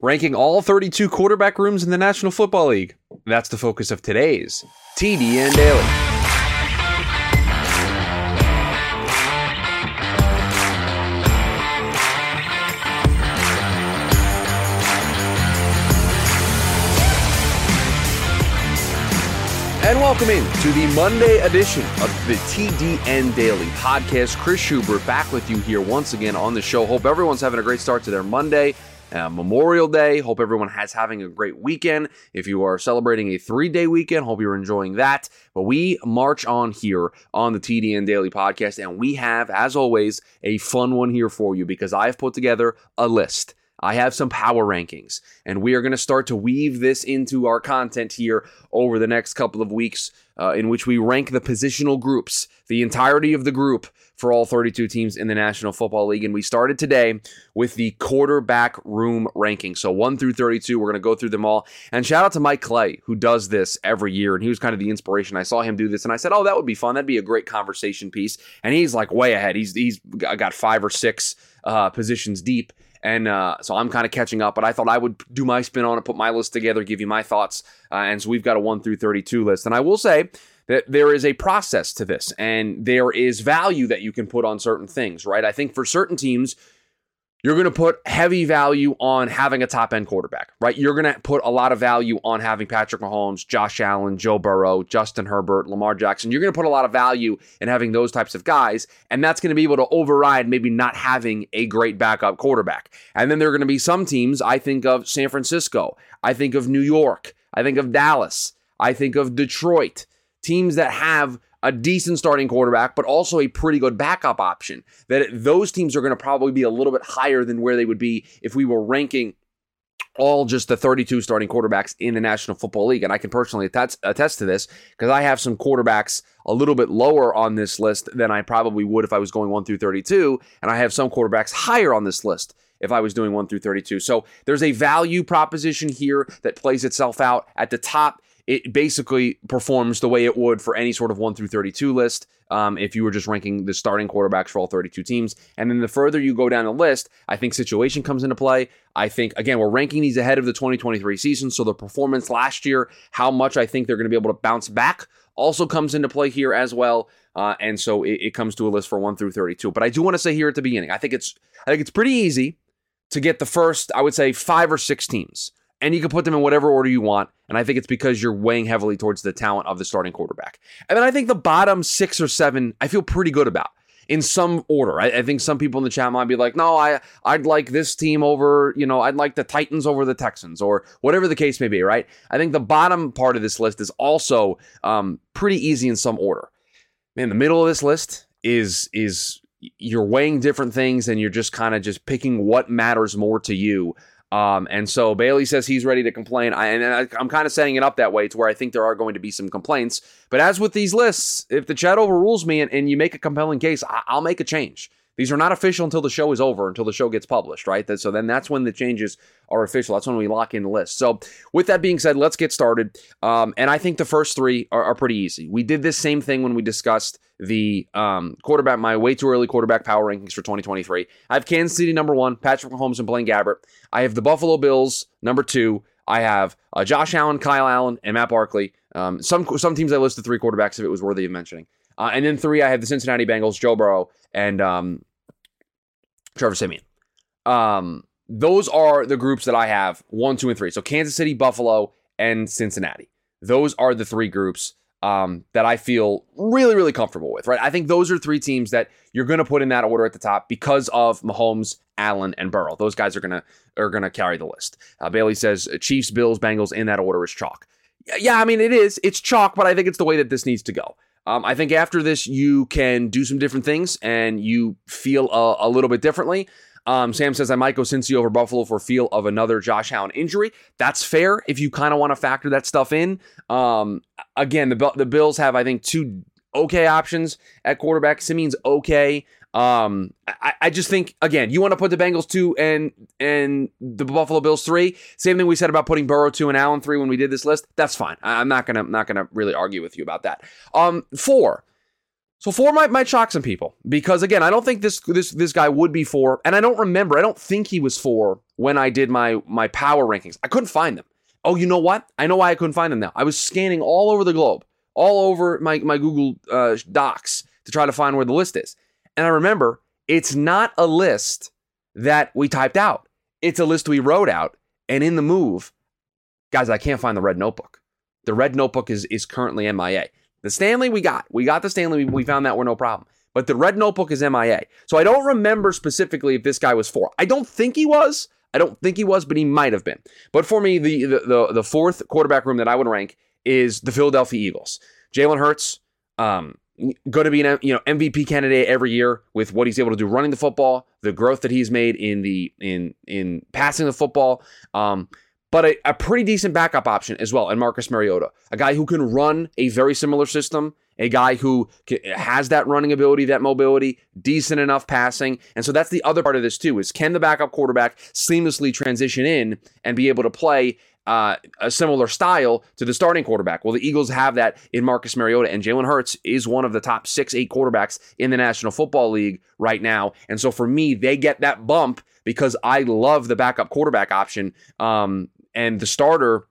ranking all 32 quarterback rooms in the National Football League. That's the focus of today's TDN Daily. And welcome in to the Monday edition of the TDN Daily Podcast. Chris Schubert back with you here once again on the show. Hope everyone's having a great start to their Monday. Uh, Memorial Day. Hope everyone has having a great weekend. If you are celebrating a three day weekend, hope you're enjoying that. But we march on here on the TDN Daily Podcast, and we have, as always, a fun one here for you because I've put together a list I have some power rankings, and we are going to start to weave this into our content here over the next couple of weeks, uh, in which we rank the positional groups, the entirety of the group for all 32 teams in the National Football League. And we started today with the quarterback room ranking. So 1 through 32, we're going to go through them all. And shout out to Mike Clay, who does this every year. And he was kind of the inspiration. I saw him do this and I said, oh, that would be fun. That'd be a great conversation piece. And he's like way ahead. He's, he's got five or six uh, positions deep. And uh, so I'm kind of catching up, but I thought I would do my spin on it, put my list together, give you my thoughts. Uh, and so we've got a 1 through 32 list. And I will say that there is a process to this and there is value that you can put on certain things, right? I think for certain teams, you're going to put heavy value on having a top end quarterback, right? You're going to put a lot of value on having Patrick Mahomes, Josh Allen, Joe Burrow, Justin Herbert, Lamar Jackson. You're going to put a lot of value in having those types of guys, and that's going to be able to override maybe not having a great backup quarterback. And then there are going to be some teams, I think of San Francisco, I think of New York, I think of Dallas, I think of Detroit, teams that have a decent starting quarterback, but also a pretty good backup option. That those teams are going to probably be a little bit higher than where they would be if we were ranking all just the 32 starting quarterbacks in the National Football League. And I can personally attest, attest to this because I have some quarterbacks a little bit lower on this list than I probably would if I was going 1 through 32. And I have some quarterbacks higher on this list if I was doing 1 through 32. So there's a value proposition here that plays itself out at the top it basically performs the way it would for any sort of 1 through 32 list um, if you were just ranking the starting quarterbacks for all 32 teams. And then the further you go down the list, I think situation comes into play. I think, again, we're ranking these ahead of the 2023 season. So the performance last year, how much I think they're going to be able to bounce back, also comes into play here as well. Uh, and so it, it comes to a list for 1 through 32. But I do want to say here at the beginning, I think it's I think it's pretty easy to get the first, I would say, five or six teams and you can put them in whatever order you want. And I think it's because you're weighing heavily towards the talent of the starting quarterback. And then I think the bottom six or seven, I feel pretty good about in some order. I, I, think some people in the chat might be like, no, I I'd like this team over, you know, I'd like the Titans over the Texans or whatever the case may be, right? I think the bottom part of this list is also um, pretty easy in some order. Man, the middle of this list is is you're weighing different things and you're just kind of just picking what matters more to you um, and so Bailey says he's ready to complain. I, and I, am kind of setting it up that way to where I think there are going to be some complaints. But as with these lists, if the chat overrules me and, and you make a compelling case, I, I'll make a change. These are not official until the show is over, until the show gets published, right? So then that's when the changes are official. That's when we lock in the list. So with that being said, let's get started. Um, and I think the first three are, are, pretty easy. We did this same thing when we discussed the um, quarterback, my way too early quarterback power rankings for 2023. I have Kansas City number one, Patrick Mahomes and Blaine Gabbert. I have the Buffalo Bills number two. I have uh, Josh Allen, Kyle Allen, and Matt Barkley. Um, some some teams I listed three quarterbacks if it was worthy of mentioning. Uh, and then three, I have the Cincinnati Bengals, Joe Burrow, and um, Trevor Siemian. Um, those are the groups that I have one, two, and three. So Kansas City, Buffalo, and Cincinnati. Those are the three groups um, that I feel really, really comfortable with, right? I think those are three teams that you're going to put in that order at the top because of Mahomes, Allen, and Burrow. Those guys are gonna are gonna carry the list. Uh, Bailey says Chiefs, Bills, Bengals in that order is chalk. Yeah, I mean it is. It's chalk, but I think it's the way that this needs to go. Um, I think after this, you can do some different things and you feel a, a little bit differently. Um, Sam says I might go Cincy over Buffalo for feel of another Josh Allen injury. That's fair if you kind of want to factor that stuff in. Um, again, the the Bills have I think two okay options at quarterback. Siemian's okay. Um, I, I just think again, you want to put the Bengals two and and the Buffalo Bills three. Same thing we said about putting Burrow two and Allen three when we did this list. That's fine. I, am not gonna I'm not gonna really argue with you about that. Um, four. So four might might shock some people because again, I don't think this this this guy would be four, and I don't remember. I don't think he was four when I did my my power rankings. I couldn't find them. Oh, you know what? I know why I couldn't find them now. I was scanning all over the globe, all over my my Google uh, Docs to try to find where the list is, and I remember it's not a list that we typed out. It's a list we wrote out, and in the move, guys, I can't find the red notebook. The red notebook is is currently MIA. The Stanley we got. We got the Stanley. We found that were no problem. But the red notebook is MIA. So I don't remember specifically if this guy was four. I don't think he was. I don't think he was, but he might have been. But for me, the the the, the fourth quarterback room that I would rank is the Philadelphia Eagles. Jalen Hurts, um, going to be an you know MVP candidate every year with what he's able to do running the football, the growth that he's made in the in in passing the football. Um, but a, a pretty decent backup option as well. And Marcus Mariota, a guy who can run a very similar system, a guy who has that running ability, that mobility, decent enough passing. And so that's the other part of this too: is can the backup quarterback seamlessly transition in and be able to play uh, a similar style to the starting quarterback. Well, the Eagles have that in Marcus Mariota, and Jalen Hurts is one of the top six, eight quarterbacks in the National Football League right now. And so for me, they get that bump because I love the backup quarterback option. Um, and the starter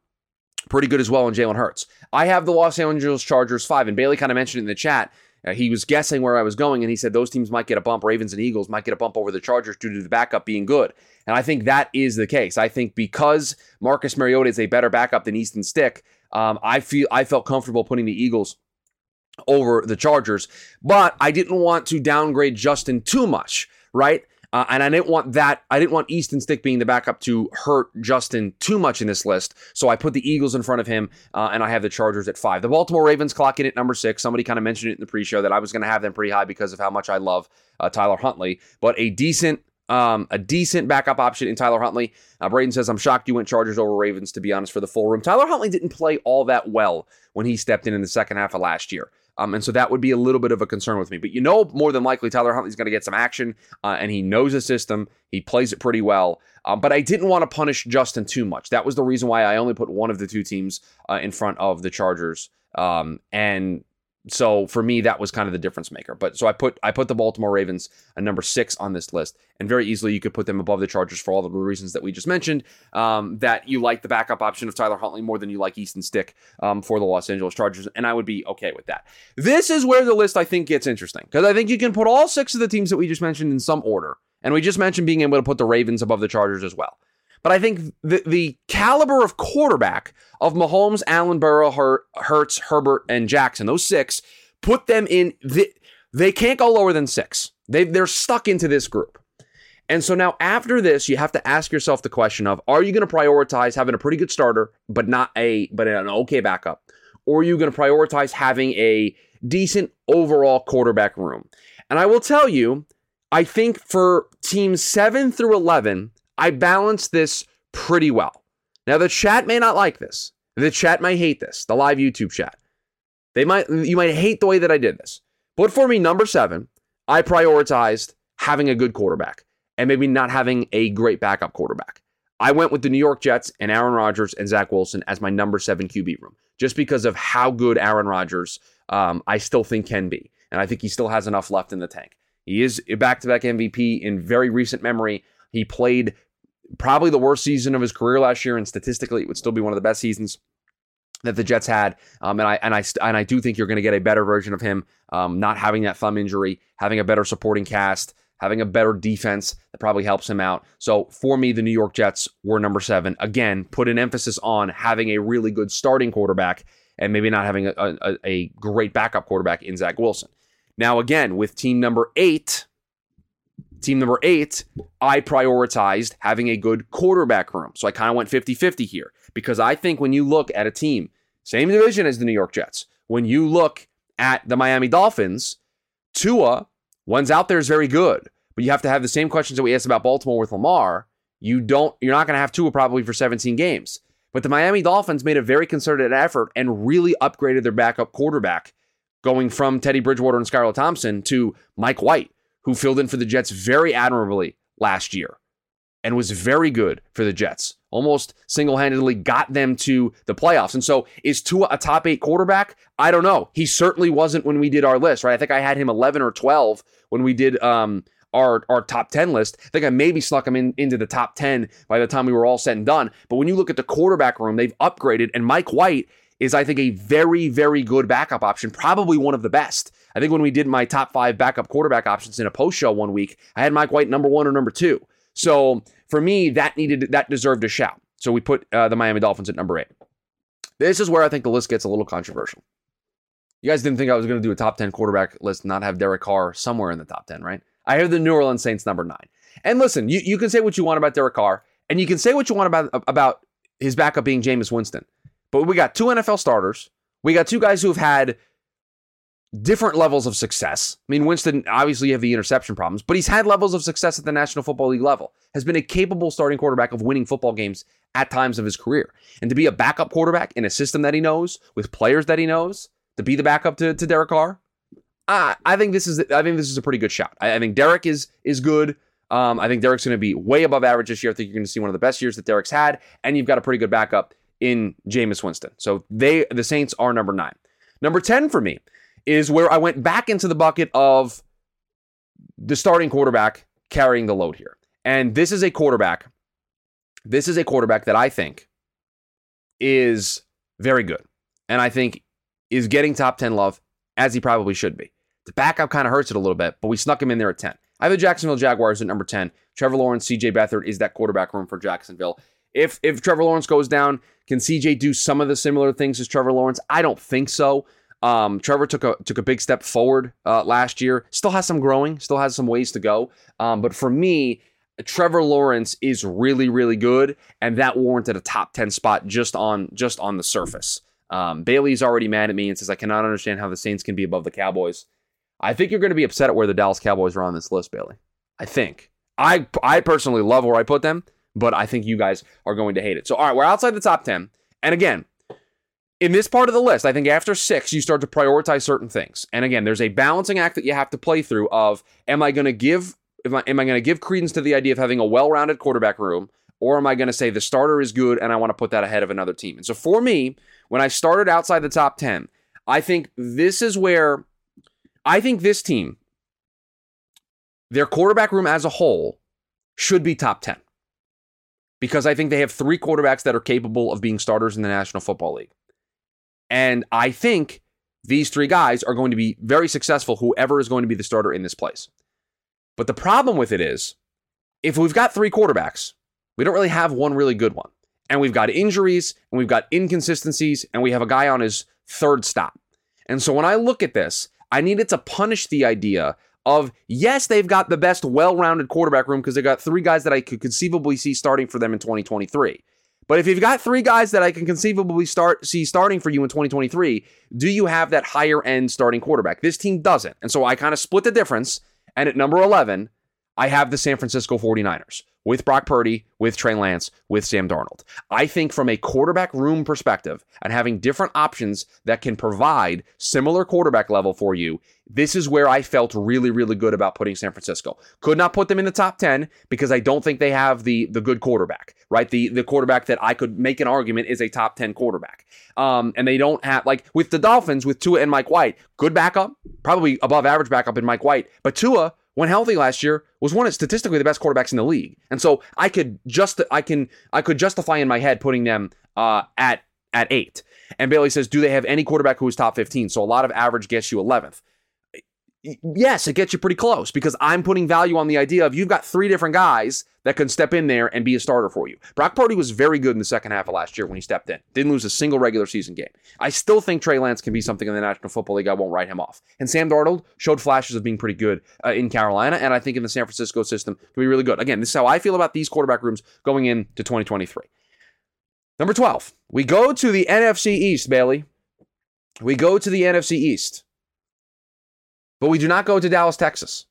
pretty good as well in Jalen Hurts. I have the Los Angeles Chargers five, and Bailey kind of mentioned in the chat. Uh, he was guessing where I was going, and he said those teams might get a bump. Ravens and Eagles might get a bump over the Chargers due to the backup being good. And I think that is the case. I think because Marcus Mariota is a better backup than Easton Stick, um, I feel I felt comfortable putting the Eagles over the Chargers, but I didn't want to downgrade Justin too much, right? Uh, and I didn't want that. I didn't want Easton Stick being the backup to hurt Justin too much in this list. So I put the Eagles in front of him, uh, and I have the Chargers at five. The Baltimore Ravens clock in at number six. Somebody kind of mentioned it in the pre-show that I was going to have them pretty high because of how much I love uh, Tyler Huntley. But a decent um, a decent backup option in Tyler Huntley. Uh, Braden says, I'm shocked you went Chargers over Ravens, to be honest, for the full room. Tyler Huntley didn't play all that well when he stepped in in the second half of last year. Um, and so that would be a little bit of a concern with me. But you know, more than likely, Tyler Huntley's going to get some action, uh, and he knows the system. He plays it pretty well. Um, but I didn't want to punish Justin too much. That was the reason why I only put one of the two teams uh, in front of the Chargers. Um, and so for me that was kind of the difference maker. But so i put i put the baltimore ravens a number six on this list. And very easily you could put them above the chargers for all the reasons that we just mentioned um, that you like the backup option of tyler huntley more than you like easton stick um, for the los angeles chargers. And i would be okay with that. This is where the list i think gets interesting. Because i think you can put all six of the teams that we just mentioned in some order. And we just mentioned being able to put the ravens above the chargers as well but I think the, the caliber of quarterback of Mahomes, Allen, Burrow, Hurts, Herbert, and Jackson, those six, put them in. The, they can't go lower than six. They, they're stuck into this group. And so now after this, you have to ask yourself the question of: Are you going to prioritize having a pretty good starter, but not a but an okay backup, or are you going to prioritize having a decent overall quarterback room? And I will tell you, I think for teams seven through eleven, I balance this pretty well. Now, the chat may not like this. The chat might hate this, the live YouTube chat. They might you might hate the way that I did this. But for me, number seven, I prioritized having a good quarterback and maybe not having a great backup quarterback. I went with the New York Jets and Aaron Rodgers and Zach Wilson as my number seven QB room, just because of how good Aaron Rodgers um, I still think can be. And I think he still has enough left in the tank. He is a back to back MVP in very recent memory. He played probably the worst season of his career last year, and statistically, it would still be one of the best seasons that the Jets had. Um, and I and I and I do think you're going to get a better version of him, um, not having that thumb injury, having a better supporting cast, having a better defense that probably helps him out. So for me, the New York Jets were number seven. Again, put an emphasis on having a really good starting quarterback and maybe not having a, a, a great backup quarterback in Zach Wilson. Now, again, with team number eight, Team number eight, I prioritized having a good quarterback room. So I kind of went 50 50 here because I think when you look at a team, same division as the New York Jets, when you look at the Miami Dolphins, Tua, one's out there is very good, but you have to have the same questions that we asked about Baltimore with Lamar. You don't, you're not going to have Tua probably for 17 games. But the Miami Dolphins made a very concerted effort and really upgraded their backup quarterback, going from Teddy Bridgewater and Skylar Thompson to Mike White who filled in for the Jets very admirably last year and was very good for the Jets, almost single handedly got them to the playoffs. And so is Tua a top eight quarterback? I don't know. He certainly wasn't when we did our list, right? I think I had him 11 or 12 when we did um, our, our top 10 list. I think I maybe snuck him in, into the top 10 by the time we were all said and done. But when you look at the quarterback room, they've upgraded, and Mike White is, I think, a very, very good backup option, probably one of the best. I think when we did my top five backup quarterback options in a post show one week, I had Mike White number one or number two. So for me, that needed that deserved a shout. So we put uh, the Miami Dolphins at number eight. This is where I think the list gets a little controversial. You guys didn't think I was going to do a top 10 quarterback list, not have Derek Carr somewhere in the top 10, right? I have the New Orleans Saints number nine. And listen, you, you can say what you want about Derek Carr, and you can say what you want about, about his backup being Jameis Winston. But we got two NFL starters. We got two guys who have had different levels of success. I mean, Winston, obviously, you have the interception problems, but he's had levels of success at the National Football League level, has been a capable starting quarterback of winning football games at times of his career. And to be a backup quarterback in a system that he knows, with players that he knows, to be the backup to, to Derek Carr, I, I think this is I think this is a pretty good shot. I, I think Derek is is good. Um, I think Derek's going to be way above average this year. I think you're going to see one of the best years that Derek's had, and you've got a pretty good backup in Jameis Winston. So they the Saints are number nine. Number 10 for me is where I went back into the bucket of the starting quarterback carrying the load here. And this is a quarterback. This is a quarterback that I think is very good. And I think is getting top 10 love as he probably should be. The backup kind of hurts it a little bit, but we snuck him in there at 10. I have the Jacksonville Jaguars at number 10. Trevor Lawrence, CJ Beathard is that quarterback room for Jacksonville. If if Trevor Lawrence goes down, can CJ do some of the similar things as Trevor Lawrence? I don't think so. Um, Trevor took a took a big step forward uh, last year. Still has some growing. Still has some ways to go. Um, but for me, Trevor Lawrence is really really good, and that warranted a top ten spot just on just on the surface. Um, Bailey's already mad at me and says I cannot understand how the Saints can be above the Cowboys. I think you're going to be upset at where the Dallas Cowboys are on this list, Bailey. I think. I I personally love where I put them, but I think you guys are going to hate it. So all right, we're outside the top ten, and again, in this part of the list, I think after six, you start to prioritize certain things. And again, there's a balancing act that you have to play through of am I going to give am I, am I going to give credence to the idea of having a well-rounded quarterback room, or am I going to say the starter is good and I want to put that ahead of another team? And so for me, when I started outside the top 10, I think this is where I think this team, their quarterback room as a whole, should be top 10. Because I think they have three quarterbacks that are capable of being starters in the National Football League. And I think these three guys are going to be very successful, whoever is going to be the starter in this place. But the problem with it is, if we've got three quarterbacks, we don't really have one really good one. And we've got injuries and we've got inconsistencies and we have a guy on his third stop. And so when I look at this, I needed to punish the idea of yes, they've got the best well rounded quarterback room because they've got three guys that I could conceivably see starting for them in 2023. But if you've got three guys that I can conceivably start see starting for you in 2023, do you have that higher end starting quarterback? This team doesn't. And so I kind of split the difference. And at number 11, I have the San Francisco 49ers with Brock Purdy, with Trey Lance, with Sam Darnold. I think from a quarterback room perspective and having different options that can provide similar quarterback level for you, this is where I felt really, really good about putting San Francisco. Could not put them in the top 10 because I don't think they have the, the good quarterback, right? The, the quarterback that I could make an argument is a top 10 quarterback. Um, and they don't have, like with the Dolphins, with Tua and Mike White, good backup, probably above average backup in Mike White, but Tua when healthy last year, was one of statistically the best quarterbacks in the league. And so I could just I can I could justify in my head putting them uh, at at eight. And Bailey says, do they have any quarterback who is top 15? So a lot of average gets you 11th yes, it gets you pretty close because I'm putting value on the idea of you've got three different guys that can step in there and be a starter for you. Brock Purdy was very good in the second half of last year when he stepped in. Didn't lose a single regular season game. I still think Trey Lance can be something in the National Football League. I won't write him off. And Sam Darnold showed flashes of being pretty good uh, in Carolina, and I think in the San Francisco system can be really good. Again, this is how I feel about these quarterback rooms going into 2023. Number 12, we go to the NFC East, Bailey. We go to the NFC East. But we do not go to Dallas, Texas.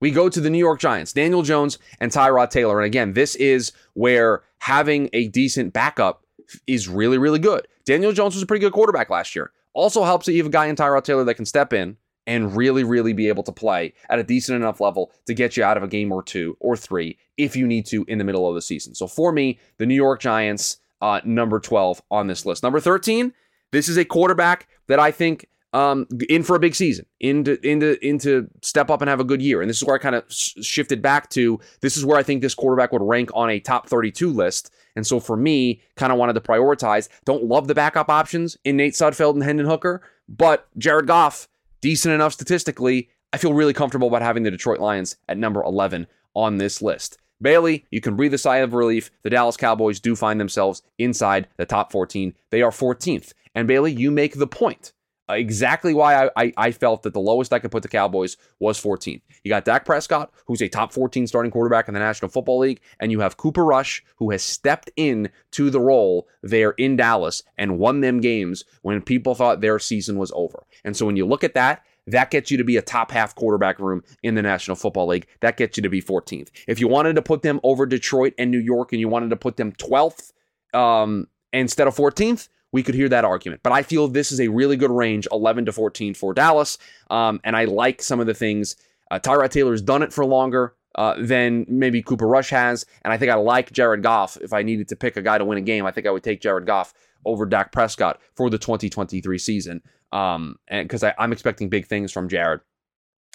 We go to the New York Giants, Daniel Jones and Tyrod Taylor. And again, this is where having a decent backup is really, really good. Daniel Jones was a pretty good quarterback last year. Also helps that you have a guy in Tyrod Taylor that can step in and really, really be able to play at a decent enough level to get you out of a game or two or three if you need to in the middle of the season. So for me, the New York Giants, uh, number 12 on this list. Number 13, this is a quarterback that I think um, in for a big season, into into into step up and have a good year. And this is where I kind of shifted back to. This is where I think this quarterback would rank on a top 32 list. And so for me, kind of wanted to prioritize. Don't love the backup options in Nate Sudfeld and Hendon Hooker, but Jared Goff, decent enough statistically. I feel really comfortable about having the Detroit Lions at number 11 on this list. Bailey, you can breathe a sigh of relief. The Dallas Cowboys do find themselves inside the top 14. They are 14th. And Bailey, you make the point exactly why I, I, I, felt that the lowest I could put the Cowboys was 14. You got Dak Prescott, who's a top 14 starting quarterback in the National Football League, and you have Cooper Rush, who has stepped in to the role there in Dallas and won them games when people thought their season was over. And so when you look at that, that gets you to be a top half quarterback room in the National Football League. That gets you to be 14th. If you wanted to put them over Detroit and New York and you wanted to put them 12th um, instead of 14th, we could hear that argument. But I feel this is a really good range, 11 to 14 for Dallas. Um, and I like some of the things. Uh, Tyrod Taylor's done it for longer uh, than maybe Cooper Rush has. And I think I like Jared Goff. If I needed to pick a guy to win a game, I think I would take Jared Goff over Dak Prescott for the 2023 season. Um, and because I'm expecting big things from Jared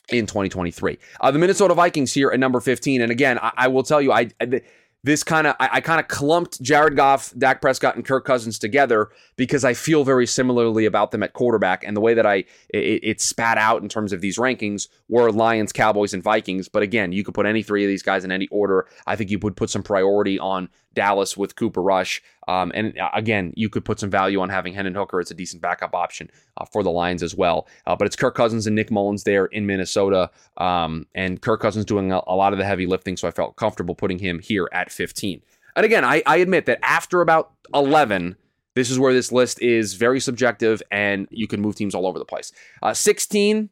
in 2023. Uh, the Minnesota Vikings here at number 15. And again, I, I will tell you, I, I this kind of I, I kind of clumped Jared Goff, Dak Prescott, and Kirk Cousins together because I feel very similarly about them at quarterback, and the way that I it, it, spat out in terms of these rankings were Lions, Cowboys, and Vikings. But again, you could put any three of these guys in any order. I think you would put some priority on Dallas with Cooper Rush, um, and uh, again, you could put some value on having Hendon Hooker as a decent backup option uh, for the Lions as well. Uh, but it's Kirk Cousins and Nick Mullens there in Minnesota, um, and Kirk Cousins doing a, a lot of the heavy lifting, so I felt comfortable putting him here at 15. And again, I, I admit that after about 11, this is where this list is very subjective and you can move teams all over the place. Uh, 16,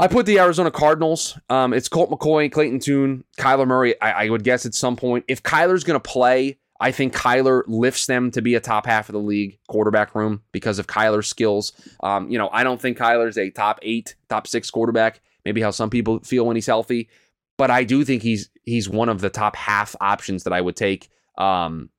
I put the Arizona Cardinals. Um, it's Colt McCoy, Clayton Tune, Kyler Murray. I, I would guess at some point, if Kyler's going to play, I think Kyler lifts them to be a top half of the league quarterback room because of Kyler's skills. Um, you know, I don't think Kyler's a top eight, top six quarterback. Maybe how some people feel when he's healthy, but I do think he's he's one of the top half options that I would take um,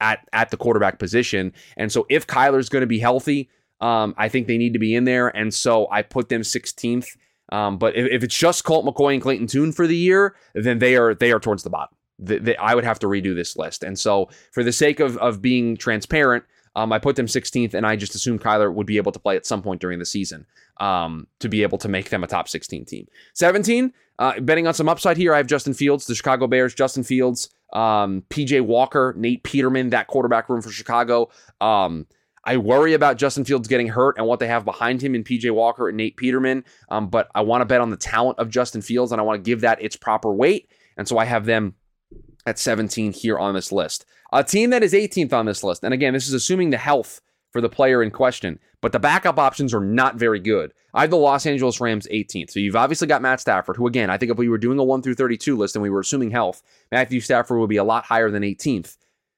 at at the quarterback position. And so if Kyler's going to be healthy, um, I think they need to be in there. And so I put them 16th. Um, but if, if, it's just Colt McCoy and Clayton Tune for the year, then they are they are towards the bottom. The, the, I would have to redo this list. And so, for the sake of of being transparent, um, I put them 16th, and I just assumed Kyler would be able to play at some point during the season um, to be able to make them a top 16 team. 17, uh, betting on some upside here. I have Justin Fields, the Chicago Bears, Justin Fields, um, PJ Walker, Nate Peterman, that quarterback room for Chicago. Um, I worry about Justin Fields getting hurt and what they have behind him in PJ Walker and Nate Peterman. Um, but I want to bet on the talent of Justin Fields and I want to give that its proper weight. And so I have them at 17 here on this list. A team that is 18th on this list, and again, this is assuming the health for the player in question, but the backup options are not very good. I have the Los Angeles Rams 18th. So you've obviously got Matt Stafford, who, again, I think if we were doing a 1 through 32 list and we were assuming health, Matthew Stafford would be a lot higher than 18th.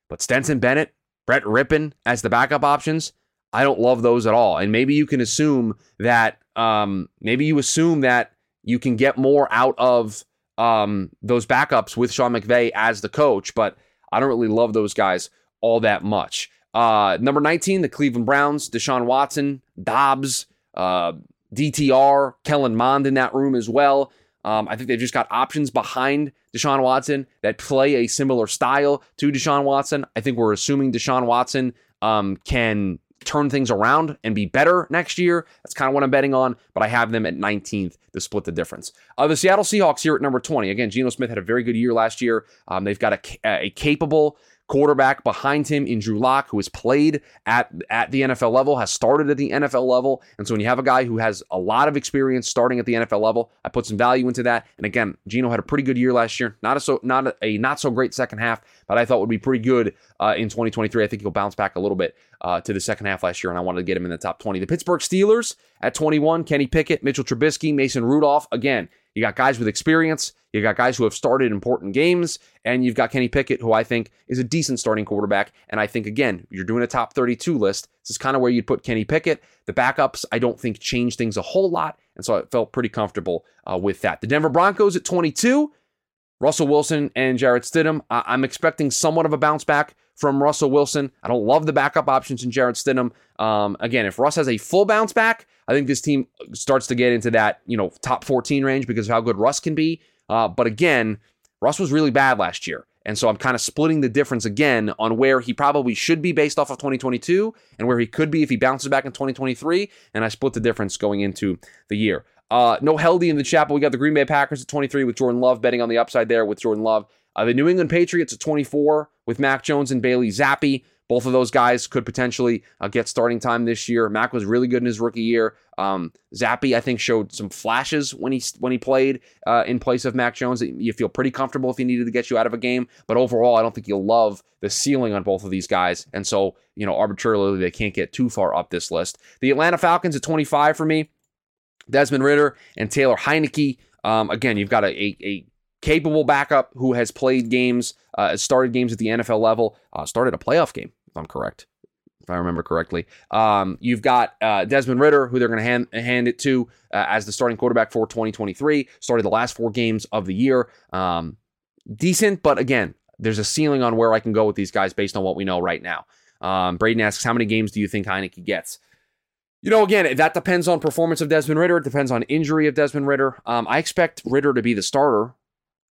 But Stetson Bennett, Brett Rypien as the backup options, I don't love those at all. And maybe you can assume that, um, maybe you assume that you can get more out of um, those backups with Sean McVay as the coach, but I don't really love those guys all that much. Uh, number 19, the Cleveland Browns, Deshaun Watson, Dobbs, uh, DTR, Kellen Mond in that room as well. Um, I think they've just got options behind Deshaun Watson that play a similar style to Deshaun Watson. I think we're assuming Deshaun Watson um, can turn things around and be better next year. That's kind of what I'm betting on, but I have them at 19th to split the difference. Uh, the Seattle Seahawks here at number 20. Again, Geno Smith had a very good year last year. Um, they've got a, a capable quarterback behind him in Drew Lock, who has played at, at the NFL level, has started at the NFL level. And so when you have a guy who has a lot of experience starting at the NFL level, I put some value into that. And again, Geno had a pretty good year last year. Not a so not a, a not so great second half, that I thought would be pretty good uh, in 2023. I think he'll bounce back a little bit uh, to the second half last year, and I wanted to get him in the top 20. The Pittsburgh Steelers at 21, Kenny Pickett, Mitchell Trubisky, Mason Rudolph. Again, you got guys with experience. You got guys who have started important games, and you've got Kenny Pickett, who I think is a decent starting quarterback. And I think, again, you're doing a top 32 list. This is kind of where you'd put Kenny Pickett. The backups, I don't think, change things a whole lot. And so I felt pretty comfortable uh, with that. The Denver Broncos at 22, Russell Wilson and Jarrett Stidham. I- I'm expecting somewhat of a bounce back from Russell Wilson. I don't love the backup options in Jarrett Stidham. Um, again, if Russ has a full bounce back, I think this team starts to get into that you know top 14 range because of how good Russ can be. Uh, but again, Russ was really bad last year. And so I'm kind of splitting the difference again on where he probably should be based off of 2022 and where he could be if he bounces back in 2023. And I split the difference going into the year. Uh, no Heldy in the but we got the Green Bay Packers at 23 with Jordan Love betting on the upside there with Jordan Love. Uh, the New England Patriots at 24 with Mac Jones and Bailey Zappe. Both of those guys could potentially uh, get starting time this year. Mac was really good in his rookie year. Um, Zappe, I think, showed some flashes when he when he played uh, in place of Mac Jones. You feel pretty comfortable if he needed to get you out of a game, but overall, I don't think you'll love the ceiling on both of these guys. And so, you know, arbitrarily, they can't get too far up this list. The Atlanta Falcons at 25 for me. Desmond Ridder and Taylor Heinicke. Um, again, you've got a, a, a capable backup who has played games, uh, started games at the NFL level, uh, started a playoff game, if I'm correct, if I remember correctly. Um, you've got uh, Desmond Ridder, who they're going to hand, hand it to uh, as the starting quarterback for 2023, started the last four games of the year. Um, decent, but again, there's a ceiling on where I can go with these guys based on what we know right now. Um, Braden asks, how many games do you think Heinicke gets? You know, again, that depends on performance of Desmond Ridder. It depends on injury of Desmond Ridder. Um, I expect Ridder to be the starter.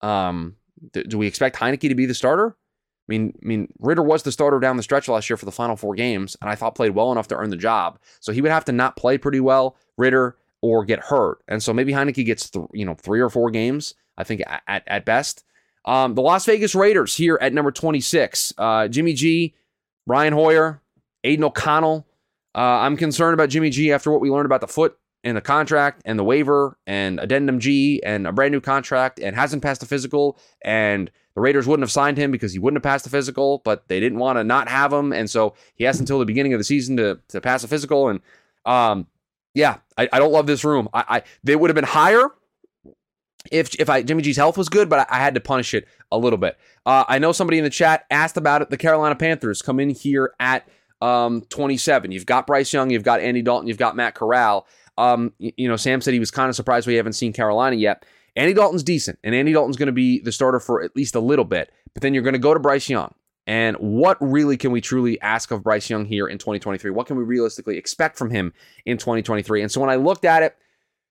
Um, th- do we expect Heinicke to be the starter? I mean, I mean, Ridder was the starter down the stretch last year for the final four games, and I thought played well enough to earn the job. So he would have to not play pretty well, Ridder, or get hurt. And so maybe Heinicke gets, th- you know, three or four games. I think at at best. Um, the Las Vegas Raiders here at number 26. Uh, Jimmy G, Brian Hoyer, Aidan O'Connell. Uh, I'm concerned about Jimmy G after what we learned about the foot and the contract and the waiver and addendum G and a brand new contract and hasn't passed the physical. And the Raiders wouldn't have signed him because he wouldn't have passed the physical, but they didn't want to not have him. And so he has until the beginning of the season to, to pass a physical. And um, yeah, I, I don't love this room. I, I they would have been higher if if I Jimmy G's health was good, but I, I had to punish it a little bit. Uh, I know somebody in the chat asked about it. The Carolina Panthers come in here at um, 27. You've got Bryce Young, you've got Andy Dalton, you've got Matt Corral. Um, you, you know, Sam said he was kind of surprised we haven't seen Carolina yet. Andy Dalton's decent, and Andy Dalton's going to be the starter for at least a little bit. But then you're going to go to Bryce Young. And what really can we truly ask of Bryce Young here in 2023? What can we realistically expect from him in 2023? And so when I looked at it,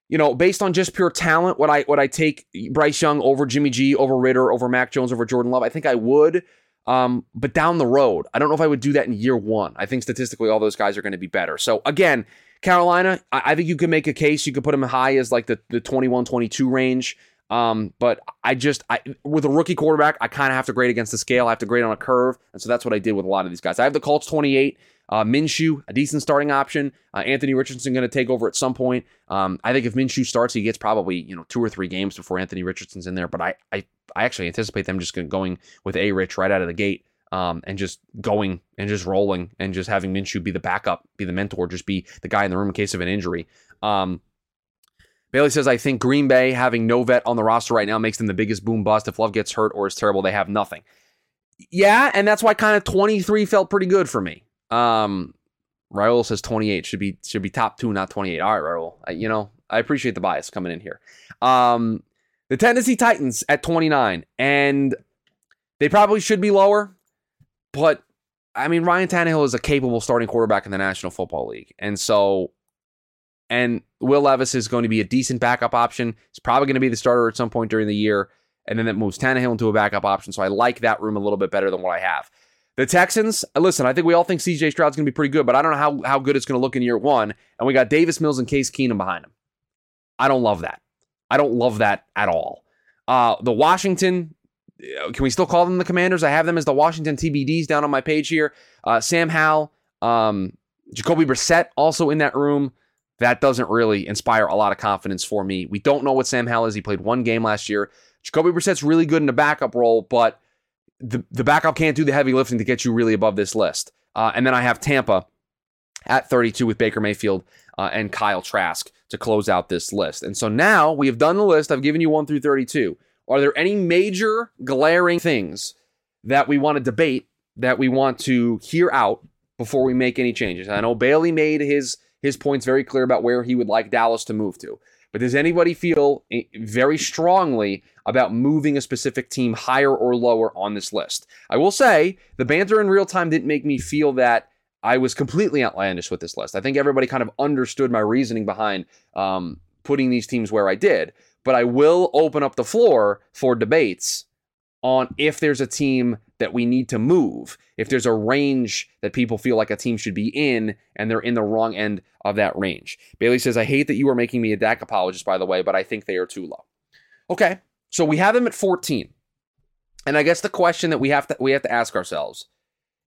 you know, based on just pure talent, would I would I take Bryce Young over Jimmy G, over Ridder, over Mac Jones, over Jordan Love? I think I would. Um, but down the road, I don't know if I would do that in year one. I think statistically, all those guys are going to be better. So again, Carolina, I, I think you could make a case. You could put them high as like the, the 21, 22 range. Um, but I just I with a rookie quarterback, I kind of have to grade against the scale. I have to grade on a curve, and so that's what I did with a lot of these guys. I have the Colts 28. Uh, Minshew, a decent starting option. Uh, Anthony Richardson going to take over at some point. Um, I think if Minshew starts, he gets probably you know two or three games before Anthony Richardson's in there. But I I, I actually anticipate them just going with a Rich right out of the gate. Um, and just going and just rolling and just having Minshew be the backup, be the mentor, just be the guy in the room in case of an injury. Um, Bailey says, I think Green Bay having no vet on the roster right now makes them the biggest boom bust. If Love gets hurt or is terrible, they have nothing. Yeah, and that's why kind of 23 felt pretty good for me. Um, Raul says 28 should be should be top two, not 28. All right, Raul. I, you know, I appreciate the bias coming in here. Um, the Tennessee Titans at 29, and they probably should be lower, but I mean, Ryan Tannehill is a capable starting quarterback in the National Football League, and so and Will Levis is going to be a decent backup option. He's probably going to be the starter at some point during the year. And then that moves Tannehill into a backup option. So I like that room a little bit better than what I have. The Texans, listen, I think we all think CJ Stroud's going to be pretty good, but I don't know how, how good it's going to look in year one. And we got Davis Mills and Case Keenum behind him. I don't love that. I don't love that at all. Uh, the Washington, can we still call them the Commanders? I have them as the Washington TBDs down on my page here. Uh, Sam Howell, um, Jacoby Brissett also in that room that doesn't really inspire a lot of confidence for me. We don't know what Sam Howell is. He played one game last year. Jacoby Brissett's really good in the backup role, but the, the backup can't do the heavy lifting to get you really above this list. Uh, and then I have Tampa at 32 with Baker Mayfield uh, and Kyle Trask to close out this list. And so now we have done the list. I've given you 1 through 32. Are there any major glaring things that we want to debate that we want to hear out before we make any changes? I know Bailey made his his points very clear about where he would like Dallas to move to. But does anybody feel eh, very strongly about moving a specific team higher or lower on this list? I will say the banter in real time didn't make me feel that I was completely outlandish with this list. I think everybody kind of understood my reasoning behind um, putting these teams where I did. But I will open up the floor for debates on if there's a team that we need to move, if there's a range that people feel like a team should be in and they're in the wrong end of that range. Bailey says, I hate that you are making me a Dak apologist, by the way, but I think they are too low. Okay, so we have them at 14. And I guess the question that we have to we have to ask ourselves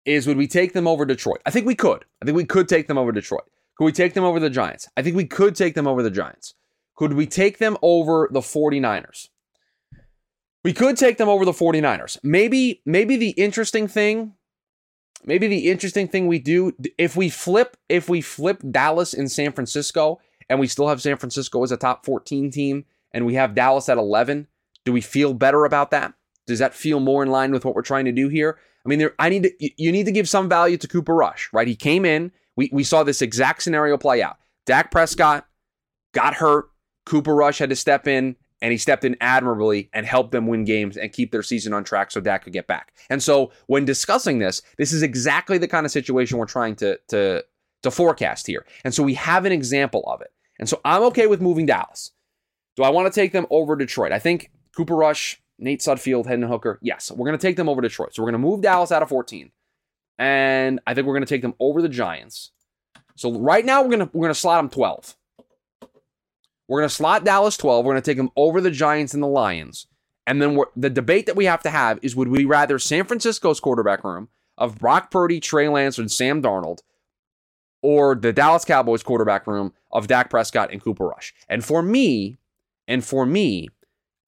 is would we take them over Detroit? I think we could. I think we could take them over Detroit. Could we take them over the Giants? I think we could take them over the Giants. Could we take them over the 49ers? We could take them over the 49ers. Maybe maybe the interesting thing maybe the interesting thing we do if we flip if we flip Dallas and San Francisco and we still have San Francisco as a top 14 team and we have Dallas at 11, do we feel better about that? Does that feel more in line with what we're trying to do here? I mean, there, I need to, you need to give some value to Cooper Rush, right? He came in, we, we saw this exact scenario play out. Dak Prescott got hurt. Cooper Rush had to step in, and he stepped in admirably and helped them win games and keep their season on track so Dak could get back. And so, when discussing this, this is exactly the kind of situation we're trying to to to forecast here. And so we have an example of it. And so I'm okay with moving Dallas. Do I want to take them over Detroit? I think Cooper Rush Nate Sudfeld, Hendon Hooker. Yes, we're going to take them over Detroit. So we're going to move Dallas out of 14. And I think we're going to take them over the Giants. So right now we're going to we're going to slot them 12. We're going to slot Dallas 12. We're going to take them over the Giants and the Lions. And then the debate that we have to have is would we rather San Francisco's quarterback room of Brock Purdy, Trey Lance, and Sam Darnold, or the Dallas Cowboys quarterback room of Dak Prescott and Cooper Rush? And for me, and for me,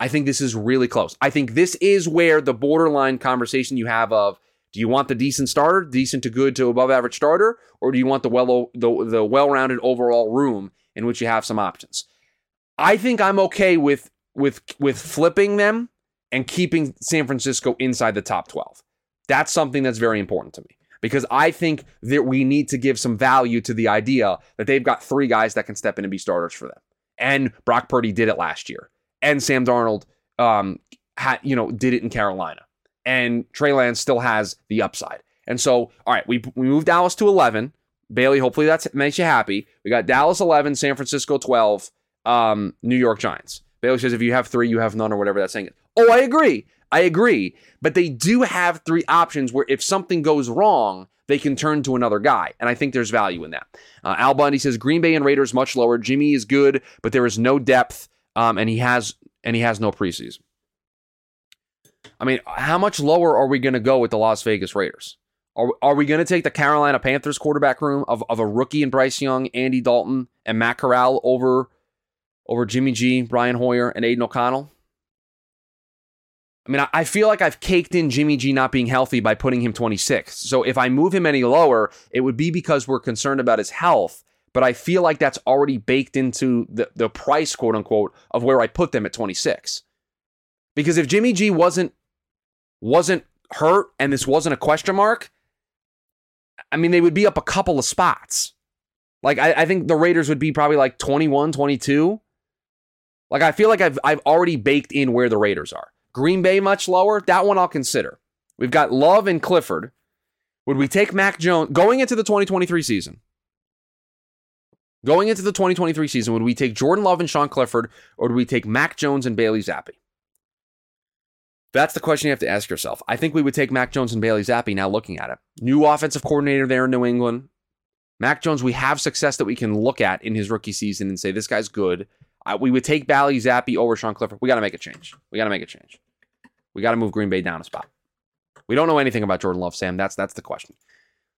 I think this is really close. I think this is where the borderline conversation you have of do you want the decent starter, decent to good to above average starter, or do you want the well the, the well-rounded overall room in which you have some options? I think I'm okay with with with flipping them and keeping San Francisco inside the top 12. That's something that's very important to me because I think that we need to give some value to the idea that they've got three guys that can step in and be starters for them. And Brock Purdy did it last year and Sam Darnold, um, had you know did it in Carolina, and Trey Lance still has the upside. And so, all right, we we moved Dallas to eleven. Bailey, hopefully that makes you happy. We got Dallas eleven, San Francisco twelve, um, New York Giants. Bailey says if you have three, you have none, or whatever that saying is. Oh, I agree. I agree. But they do have three options where if something goes wrong, they can turn to another guy. And I think there's value in that. Uh, Al Bundy says Green Bay and Raiders much lower. Jimmy is good, but there is no depth um, and he has and he has no preseason. I mean, how much lower are we going to go with the Las Vegas Raiders? Are, are we going to take the Carolina Panthers quarterback room of, of a rookie and Bryce Young, Andy Dalton, and Matt Corral over over Jimmy G, Brian Hoyer, and Aidan O'Connell? I mean, I, I feel like I've caked in Jimmy G not being healthy by putting him 26. So if I move him any lower, it would be because we're concerned about his health but I feel like that's already baked into the, the price, quote unquote, of where I put them at 26. Because if Jimmy G wasn't wasn't hurt and this wasn't a question mark, I mean, they would be up a couple of spots. Like, I, I think the Raiders would be probably like 21, 22. Like, I feel like I've, I've already baked in where the Raiders are. Green Bay much lower. That one I'll consider. We've got Love and Clifford. Would we take Mac Jones going into the 2023 season? Going into the 2023 season, would we take Jordan Love and Sean Clifford, or do we take Mac Jones and Bailey Zappe? That's the question you have to ask yourself. I think we would take Mac Jones and Bailey Zappe now looking at it. New offensive coordinator there in New England. Mac Jones, we have success that we can look at in his rookie season and say, this guy's good. Uh, we would take Bailey Zappe over Sean Clifford. We got to make a change. We got to make a change. We got to move Green Bay down a spot. We don't know anything about Jordan Love, Sam. That's that's the question.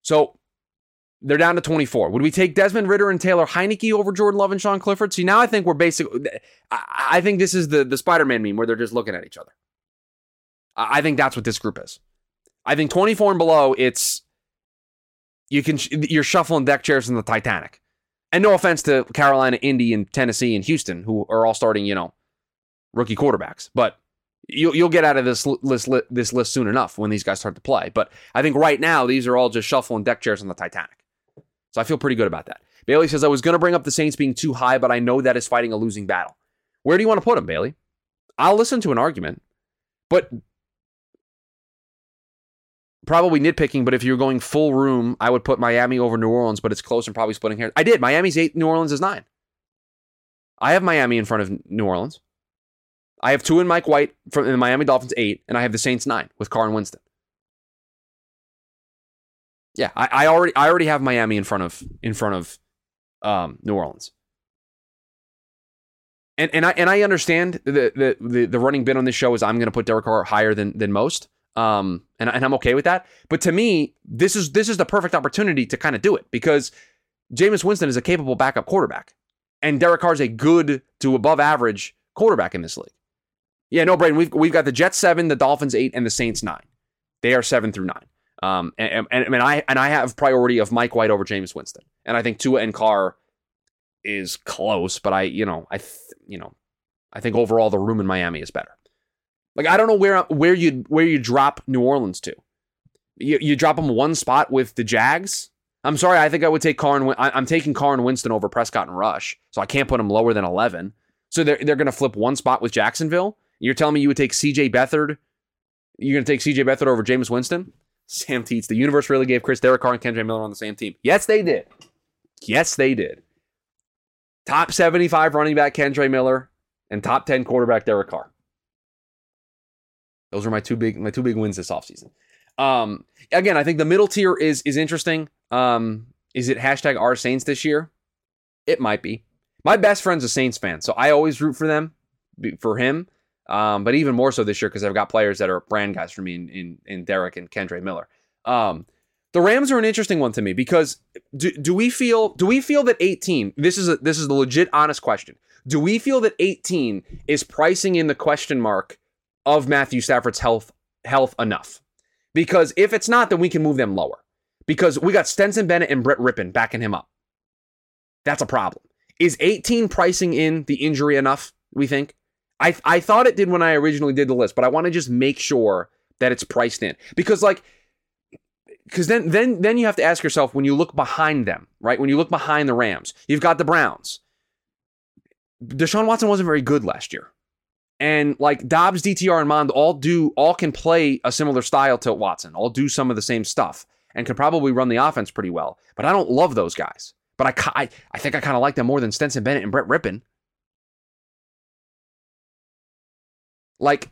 So they're down to 24. Would we take Desmond Ridder and Taylor Heinicke over Jordan Love and Sean Clifford? See, now I think we're basically, I think this is the, the Spider Man meme where they're just looking at each other. I think that's what this group is. I think 24 and below, it's you can you're shuffling deck chairs in the Titanic. And no offense to Carolina, Indy, and Tennessee and Houston, who are all starting, you know, rookie quarterbacks. But you'll you'll get out of this list this list soon enough when these guys start to play. But I think right now these are all just shuffling deck chairs on the Titanic. So I feel pretty good about that. Bailey says I was going to bring up the Saints being too high, but I know that is fighting a losing battle. Where do you want to put them, Bailey? I'll listen to an argument, but probably nitpicking. But if you're going full room, I would put Miami over New Orleans, but it's close and probably splitting hairs. I did. Miami's eight, New Orleans is nine. I have Miami in front of New Orleans. I have Tua in Mike White from the Miami Dolphins eight, and I have the Saints nine with Carr and Winston. Yeah, I, I already I already have Miami in front of in front of um, New Orleans. And and I and I understand the the the, running bit on this show is I'm going to put Derek Carr higher than than most. Um, and, and I'm okay with that. But to me, this is this is the perfect opportunity to kind of do it because Jameis Winston is a capable backup quarterback, and Derek Carr is a good to above average quarterback in this league. Yeah, no, Braden, we've we've got the Jets seven, the Dolphins eight, and the Saints nine. They are seven through nine. Um, and, and, and I and I have priority of Mike White over Jameis Winston, and I think Tua and Carr is close, but I you know I th- you know I think overall the room in Miami is better. Like I don't know where where you where you drop New Orleans to. You you drop them one spot with the Jags. I'm sorry, I think I would take Carr and I'm taking Carr and Winston over Prescott and Rush, so I can't put them lower than 11. So they're they're going to flip one spot with Jacksonville. You're telling me you would take C.J. Beathard? You're going to take C.J. Beathard over Jameis Winston? Sam Teets, the universe really gave Chris Derek Carr and Kendre Miller on the same team. Yes, they did. Yes, they did. Top 75 running back Kendre Miller and top 10 quarterback Derek Carr. Those are my two big my two big wins this offseason. Um, again, I think the middle tier is is interesting. Um, is it hashtag our Saints this year? It might be. My best friend's a Saints fan, so I always root for them, for him. Um, but even more so this year because I've got players that are brand guys for me in in, in Derek and Kendre Miller. Um, the Rams are an interesting one to me because do, do we feel do we feel that 18 this is a this is the legit honest question. Do we feel that 18 is pricing in the question mark of Matthew Stafford's health health enough? Because if it's not, then we can move them lower. Because we got Stetson Bennett and Brett Rypien backing him up. That's a problem. Is 18 pricing in the injury enough, we think? I I thought it did when I originally did the list, but I want to just make sure that it's priced in because like because then then then you have to ask yourself when you look behind them, right? When you look behind the Rams, you've got the Browns. Deshaun Watson wasn't very good last year. And like Dobbs, DTR, and Mond all do all can play a similar style to Watson, all do some of the same stuff, and can probably run the offense pretty well. But I don't love those guys. But I I, I think I kind of like them more than Stetson Bennett and Brett Rypien. Like,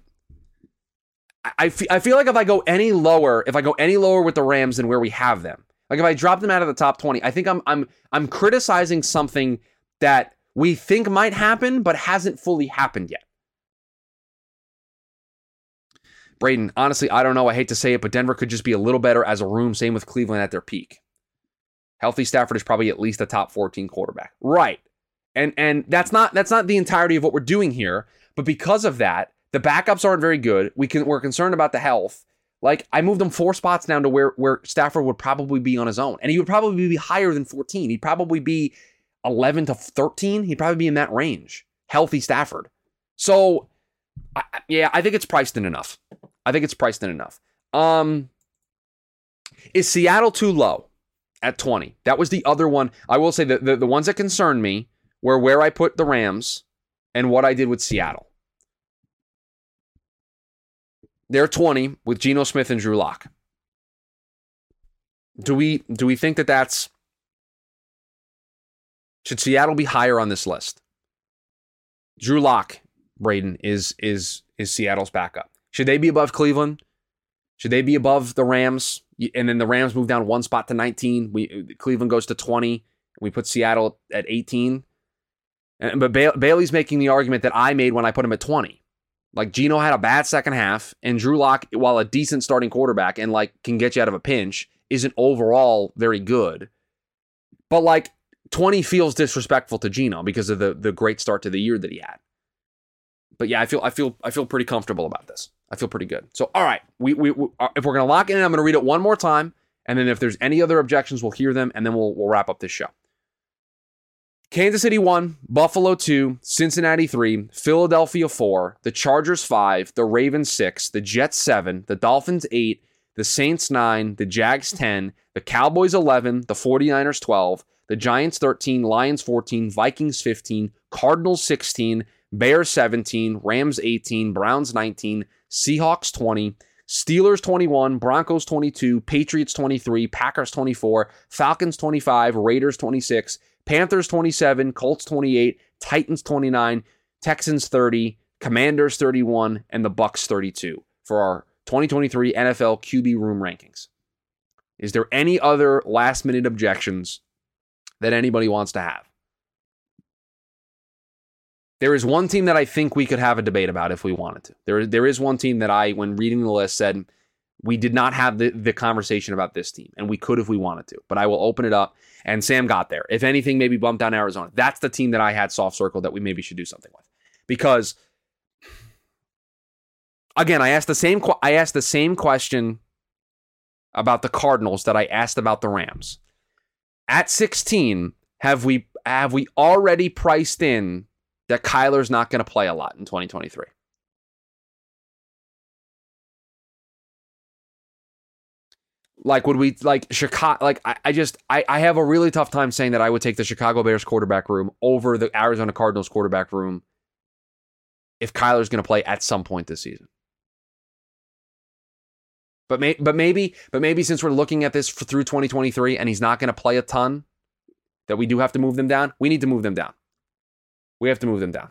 I, I feel like if I go any lower, if I go any lower with the Rams than where we have them, like if I drop them out of the top 20, I think I'm I'm I'm criticizing something that we think might happen, but hasn't fully happened yet. Braden, honestly, I don't know. I hate to say it, but Denver could just be a little better as a room. Same with Cleveland at their peak. Healthy Stafford is probably at least a top 14 quarterback. Right. And and that's not that's not the entirety of what we're doing here, but because of that, the backups aren't very good. We can we're concerned about the health. Like I moved him four spots down to where where Stafford would probably be on his own, and he would probably be higher than 14. He'd probably be 11 to 13. He'd probably be in that range. Healthy Stafford. So, I, yeah, I think it's priced in enough. I think it's priced in enough. Um, is Seattle too low at 20? That was the other one. I will say that the, the ones that concerned me were where I put the Rams and what I did with Seattle. They're 20 with Geno Smith and Drew Lock. Do we do we think that that's should Seattle be higher on this list? Drew Lock, Braden is is is Seattle's backup. Should they be above Cleveland? Should they be above the Rams? And then the Rams move down one spot to 19. We Cleveland goes to 20. We put Seattle at 18. And, but Bailey's making the argument that I made when I put him at 20. Like Geno had a bad second half, and Drew Lock, while a decent starting quarterback and like can get you out of a pinch, isn't overall very good. But like 20 feels disrespectful to Geno because of the the great start to the year that he had. But yeah, I feel I feel I feel pretty comfortable about this. I feel pretty good. So, all right, we, we, we uh, if we're gonna lock in, I'm gonna read it one more time, and then if there's any other objections, we'll hear them, and then we'll we'll wrap up this show. Kansas City 1, Buffalo 2, Cincinnati 3, Philadelphia 4, the Chargers 5, the Ravens 6, the Jets 7, the Dolphins 8, the Saints 9, the Jags 10, the Cowboys 11, the 49ers 12, the Giants 13, Lions 14, Vikings 15, Cardinals 16, Bears 17, Rams 18, Browns 19, Seahawks 20, Steelers 21, Broncos 22, Patriots 23, Packers 24, Falcons 25, Raiders 26, Panthers 27, Colts 28, Titans 29, Texans 30, Commanders 31, and the Bucs 32 for our 2023 NFL QB room rankings. Is there any other last minute objections that anybody wants to have? There is one team that I think we could have a debate about if we wanted to. There, there is one team that I, when reading the list, said we did not have the, the conversation about this team, and we could if we wanted to. But I will open it up. And Sam got there. If anything, maybe bump down Arizona. That's the team that I had soft circle that we maybe should do something with. Because again, I asked the same I asked the same question about the Cardinals that I asked about the Rams. At 16, have we have we already priced in that Kyler's not going to play a lot in 2023? Like, would we like Chicago? Like, I, I just I, I have a really tough time saying that I would take the Chicago Bears quarterback room over the Arizona Cardinals quarterback room if Kyler's going to play at some point this season. But may, but maybe but maybe since we're looking at this for, through 2023 and he's not going to play a ton, that we do have to move them down. We need to move them down. We have to move them down.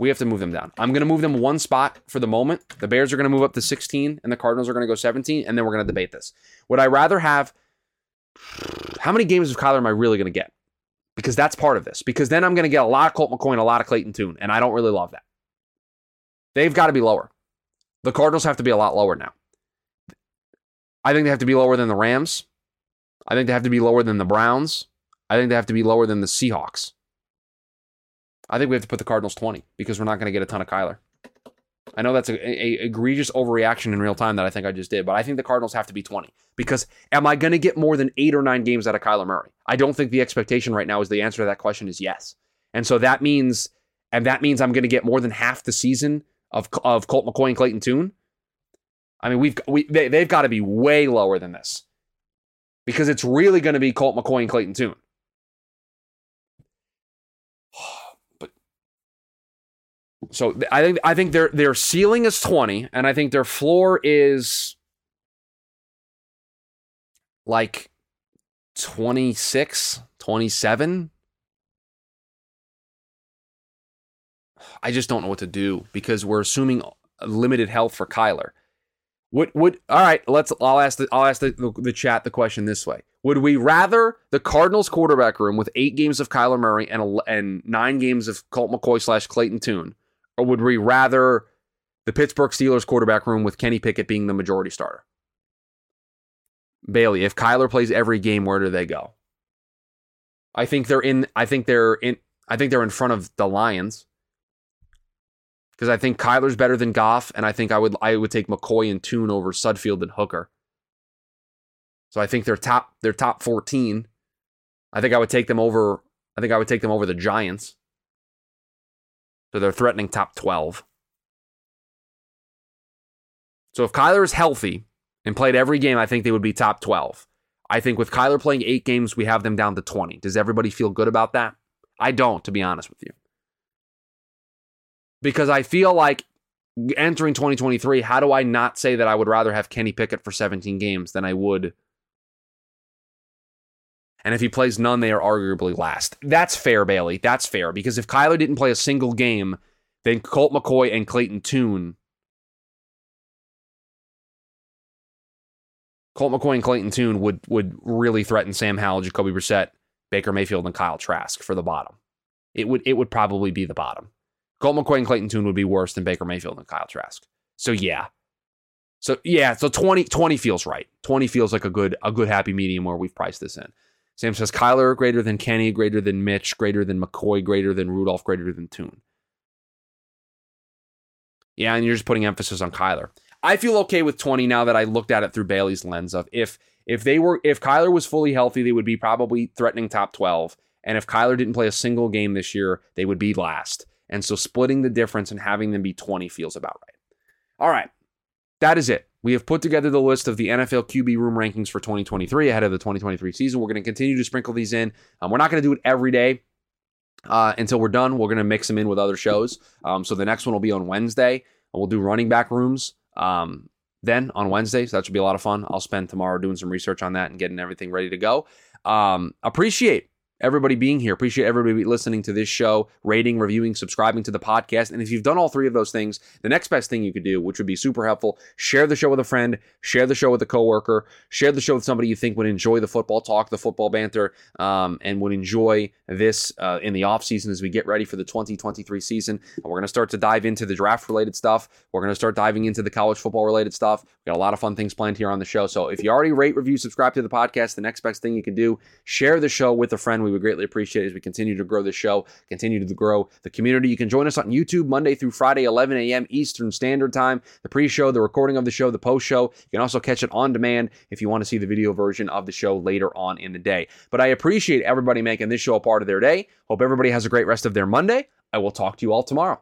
We have to move them down. I'm going to move them one spot for the moment. The Bears are going to move up to 16 and the Cardinals are going to go 17 and then we're going to debate this. Would I rather have how many games of Kyler am I really going to get? Because that's part of this. Because then I'm going to get a lot of Colt McCoy and a lot of Clayton Tune and I don't really love that. They've got to be lower. The Cardinals have to be a lot lower now. I think they have to be lower than the Rams. I think they have to be lower than the Browns. I think they have to be lower than the Seahawks. I think we have to put the Cardinals 20 because we're not going to get a ton of Kyler. I know that's a, a, egregious overreaction in real time that I think I just did, but I think the Cardinals have to be 20 because am I going to get more than eight or nine games out of Kyler Murray? I don't think the expectation right now is the answer to that question is yes, and so that means and that means I'm going to get more than half the season of of Colt McCoy and Clayton Tune. I mean, we've we they, they've got to be way lower than this because it's really going to be Colt McCoy and Clayton Tune. So I think I think their their ceiling is 20 and I think their floor is like 26, 27. I just don't know what to do because we're assuming limited health for Kyler. Would would all right? Let's. I'll ask the I'll ask the, the, the, chat the question this way: Would we rather the Cardinals quarterback room with eight games of Kyler Murray and a, and nine games of Colt McCoy slash Clayton Tune, or would we rather the Pittsburgh Steelers quarterback room with Kenny Pickett being the majority starter? Bailey, if Kyler plays every game, where do they go? I think they're in. I think they're in. I think they're in front of the Lions because I think Kyler's better than Goff, and I think I would I would take McCoy and Tune over Sudfeld and Hooker. So I think they're top they're top fourteen. I think I would take them over. I think I would take them over the Giants. So they're threatening top 12. So if Kyler is healthy and played every game, I think they would be top 12. I think with Kyler playing eight games, we have them down to 20. Does everybody feel good about that? I don't, to be honest with you. Because I feel like entering 2023, how do I not say that I would rather have Kenny Pickett for 17 games than I would and if he plays none, they are arguably last. That's fair, Bailey. That's fair. Because if Kyler didn't play a single game, then Colt McCoy and Clayton Tune. Colt McCoy and Clayton Tune would would really threaten Sam Howell, Jacoby Brissett, Baker Mayfield, and Kyle Trask for the bottom. It would it would probably be the bottom. Colt McCoy and Clayton Tune would be worse than Baker Mayfield and Kyle Trask. So yeah. So yeah, so 20, 20 feels right. 20 feels like a good a good happy medium where we've priced this in. Sam says Kyler greater than Kenny, greater than Mitch, greater than McCoy, greater than Rudolph, greater than Tune. Yeah, and you're just putting emphasis on Kyler. I feel okay with 20 now that I looked at it through Bailey's lens of if if they were if Kyler was fully healthy, they would be probably threatening top 12. And if Kyler didn't play a single game this year, they would be last. And so splitting the difference and having them be 20 feels about right. All right. That is it. We have put together the list of the NFL QB room rankings for 2023 ahead of the 2023 season. We're going to continue to sprinkle these in. Um, we're not going to do it every day uh, until we're done. We're going to mix them in with other shows. Um, so the next one will be on Wednesday. We'll do running back rooms um, then on Wednesday. So that should be a lot of fun. I'll spend tomorrow doing some research on that and getting everything ready to go. Um, appreciate everybody being here. Appreciate everybody listening to this show, rating, reviewing, subscribing to the podcast. And if you've done all three of those things, the next best thing you could do, which would be super helpful, share the show with a friend, share the show with a coworker, share the show with somebody you think would enjoy the football talk, the football banter, um, and would enjoy this uh, in the off season as we get ready for the 2023 season. And we're going to start to dive into the draft related stuff. We're going to start diving into the college football related stuff. We got a lot of fun things planned here on the show. So if you already rate, review, subscribe to the podcast, the next best thing you can do, share the show with a friend. We would greatly appreciate it as we continue to grow the show, continue to grow the community. You can join us on YouTube Monday through Friday, 11 a.m. Eastern Standard Time. The pre-show, the recording of the show, the post-show. You can also catch it on demand if you want to see the video version of the show later on in the day. But I appreciate everybody making this show a part of their day. Hope everybody has a great rest of their Monday. I will talk to you all tomorrow.